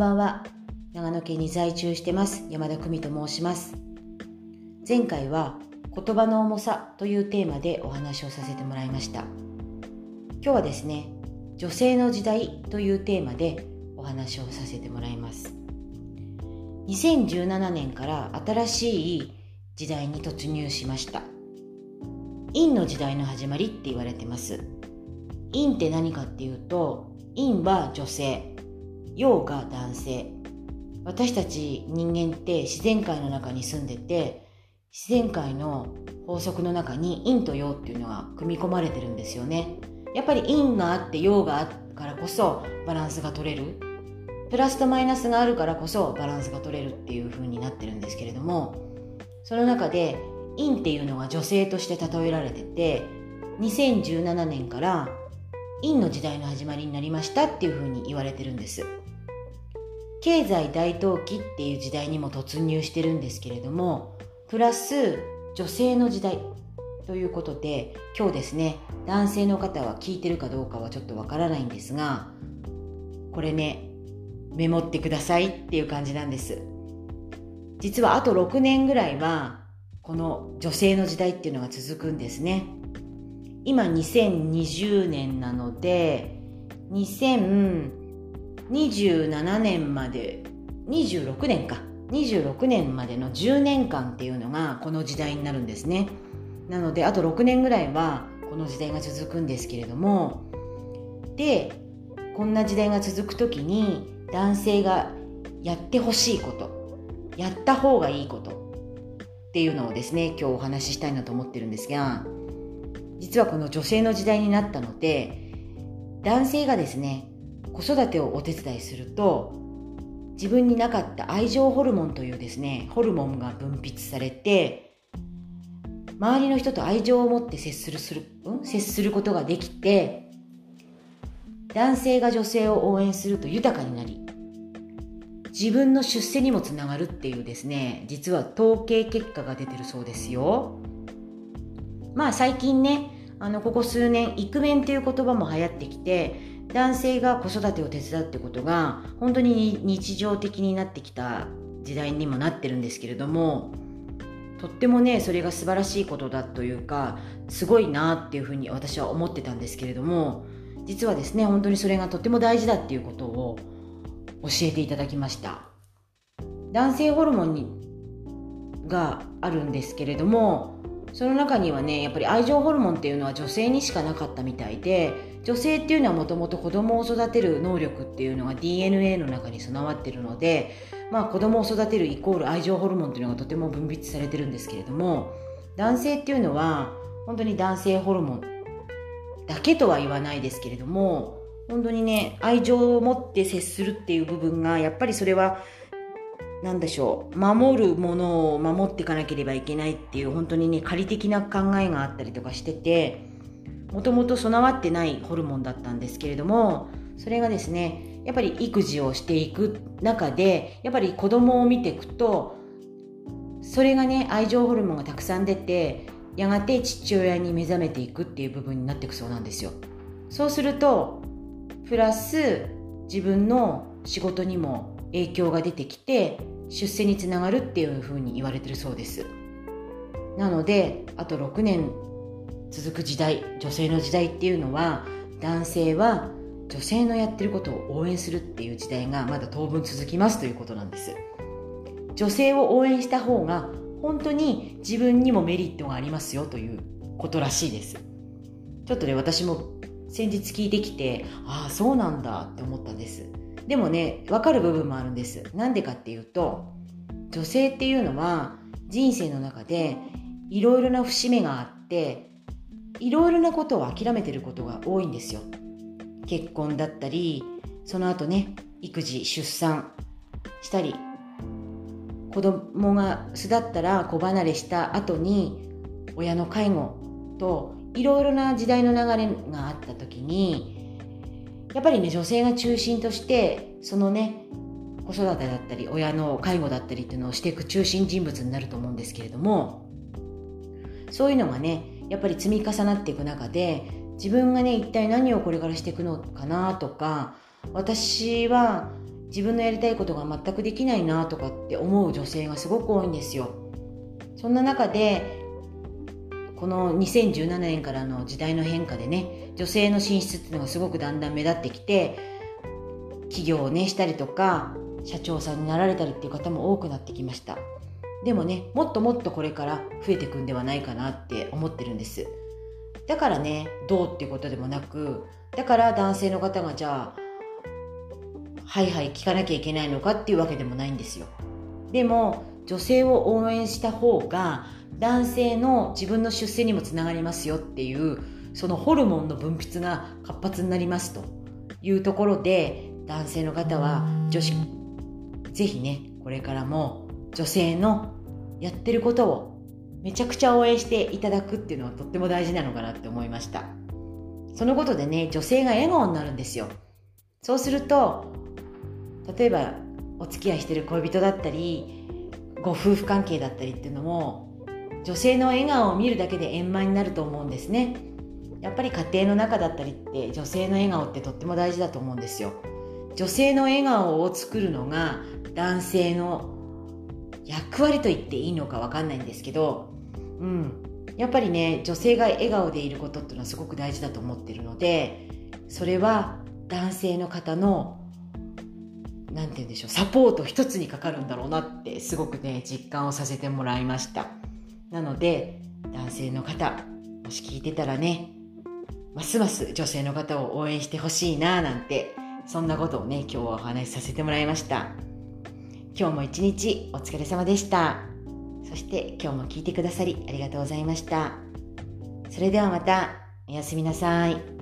ばんは。長野県に在住してます。山田久美と申します。前回は言葉の重さというテーマでお話をさせてもらいました。今日はですね女性の時代というテーマでお話をさせてもらいます。2017年から新しい時代に突入しました。陰の時代の始まりって言われてます。陰って何かっていうと陰は女性。陽が男性。私たち人間って自然界の中に住んでて自然界の法則の中に陰と陽っていうのが組み込まれてるんですよね。やっぱり陰があって陽があるからこそバランスが取れる。プラスとマイナスがあるからこそバランスが取れるっていう風になってるんですけれどもその中で陰っていうのが女性として例えられてて2017年から陰の時代の始まりになりましたっていう風に言われてるんです。経済大投機っていう時代にも突入してるんですけれどもプラス女性の時代ということで今日ですね男性の方は聞いてるかどうかはちょっとわからないんですがこれねメモってくださいっていう感じなんです。実はあと6年ぐらいはこの女性の時代っていうのが続くんですね。今2020年なので27年まで26年か。26年までの10年間っていうのがこの時代になるんですね。なのであと6年ぐらいはこの時代が続くんですけれども。でこんな時代が続く時に男性がやってほしいことやった方がいいことっていうのをですね今日お話ししたいなと思ってるんですが実はこの女性の時代になったので男性がですね子育てをお手伝いすると自分になかった愛情ホルモンというですねホルモンが分泌されて周りの人と愛情を持って接するする、うん、接することができて男性が女性を応援すると豊かになり自分の出世にもつながるっていうですね実は統計結果が出てるそうですよ。まあ最近ねあのここ数年イクメンっていう言葉も流行ってきて男性が子育てを手伝うってことが本当に日常的になってきた時代にもなってるんですけれどもとってもねそれが素晴らしいことだというかすごいなっていうふうに私は思ってたんですけれども実はですね本当にそれがとっても大事だっていうことを教えていただきました。男性ホルモンにがあるんですけれどもその中にはねやっぱり愛情ホルモンっていうのは女性にしかなかったみたいで女性っていうのはもともと子供を育てる能力っていうのが DNA の中に備わってるので、まあ、子供を育てるイコール愛情ホルモンっていうのがとても分泌されてるんですけれども男性っていうのは本当に男性ホルモンだけとは言わないですけれども本当にね愛情を持って接するっていう部分がやっぱりそれは何でしょう守るものを守っていかなければいけないっていう本当にね仮的な考えがあったりとかしててもともと備わってないホルモンだったんですけれどもそれがですねやっぱり育児をしていく中でやっぱり子供を見ていくとそれがね愛情ホルモンがたくさん出てやがて父親に目覚めていくっていう部分になっていくそうなんですよ。そうするとプラス自分の仕事にも影響が出てきて出世につながるっていうふうに言われてるそうです。なのであと6年続く時代女性の時代っていうのは男性は女性のやってることを応援するっていう時代がまだ当分続きますということなんです。女性を応援した方が本当に自分にもメリットがありますよということらしいです。ちょっとね私も先日聞いてきてああそうなんだって思ったんです。でもね分かる部分もあるんです。なんでかっていうと女性っていうのは人生の中でいろいろな節目があっていろいろなことを諦めてることが多いんですよ。結婚だったりその後ね育児出産したり子供が巣立ったら子離れした後に親の介護といろいろな時代の流れがあった時にやっぱりね女性が中心としてそのね子育てだったり親の介護だったりっていうのをしていく中心人物になると思うんですけれどもそういうのがねやっぱり積み重なっていく中で自分がね一体何をこれからしていくのかなとか私は自分のやりたいことが全くできないなとかって思う女性がすごく多いんですよ。そんな中でこの2017年からの時代の変化でね女性の進出っていうのがすごくだんだん目立ってきて起業をねしたりとか社長さんになられたりっていう方も多くなってきました。でもねもっともっとこれから増えていくんではないかなって思ってるんです。だからねどうっていうことでもなくだから男性の方がじゃあはいはい聞かなきゃいけないのかっていうわけでもないんですよ。でも女性を応援した方が男性の自分の出世にもつながりますよっていうそのホルモンの分泌が活発になりますと。いうところで男性の方は女子ぜひねこれからも女性のやってることをめちゃくちゃ応援していただくっていうのはとっても大事なのかなって思いました。そのことでね女性が笑顔になるんですよ。そうすると例えばお付き合いしてる恋人だったりご夫婦関係だったりっていうのも女性の笑顔を見るだけで円満になると思うんですね。やっぱり家庭の中だったりって女性の笑顔ってとっても大事だと思うんですよ。女性の笑顔を作るのが男性の役割と言っていいのか分かんないんですけど、うん、やっぱりね女性が笑顔でいることっていうのはすごく大事だと思ってるのでそれは男性の方の何て言うんでしょうサポート一つにかかるんだろうなってすごくね実感をさせてもらいました。なので男性の方もし聞いてたらねますます女性の方を応援してほしいななんてそんなことをね今日はお話しさせてもらいました。今日も一日お疲れ様でしたそして今日も聞いてくださりありがとうございましたそれではまたおやすみなさい。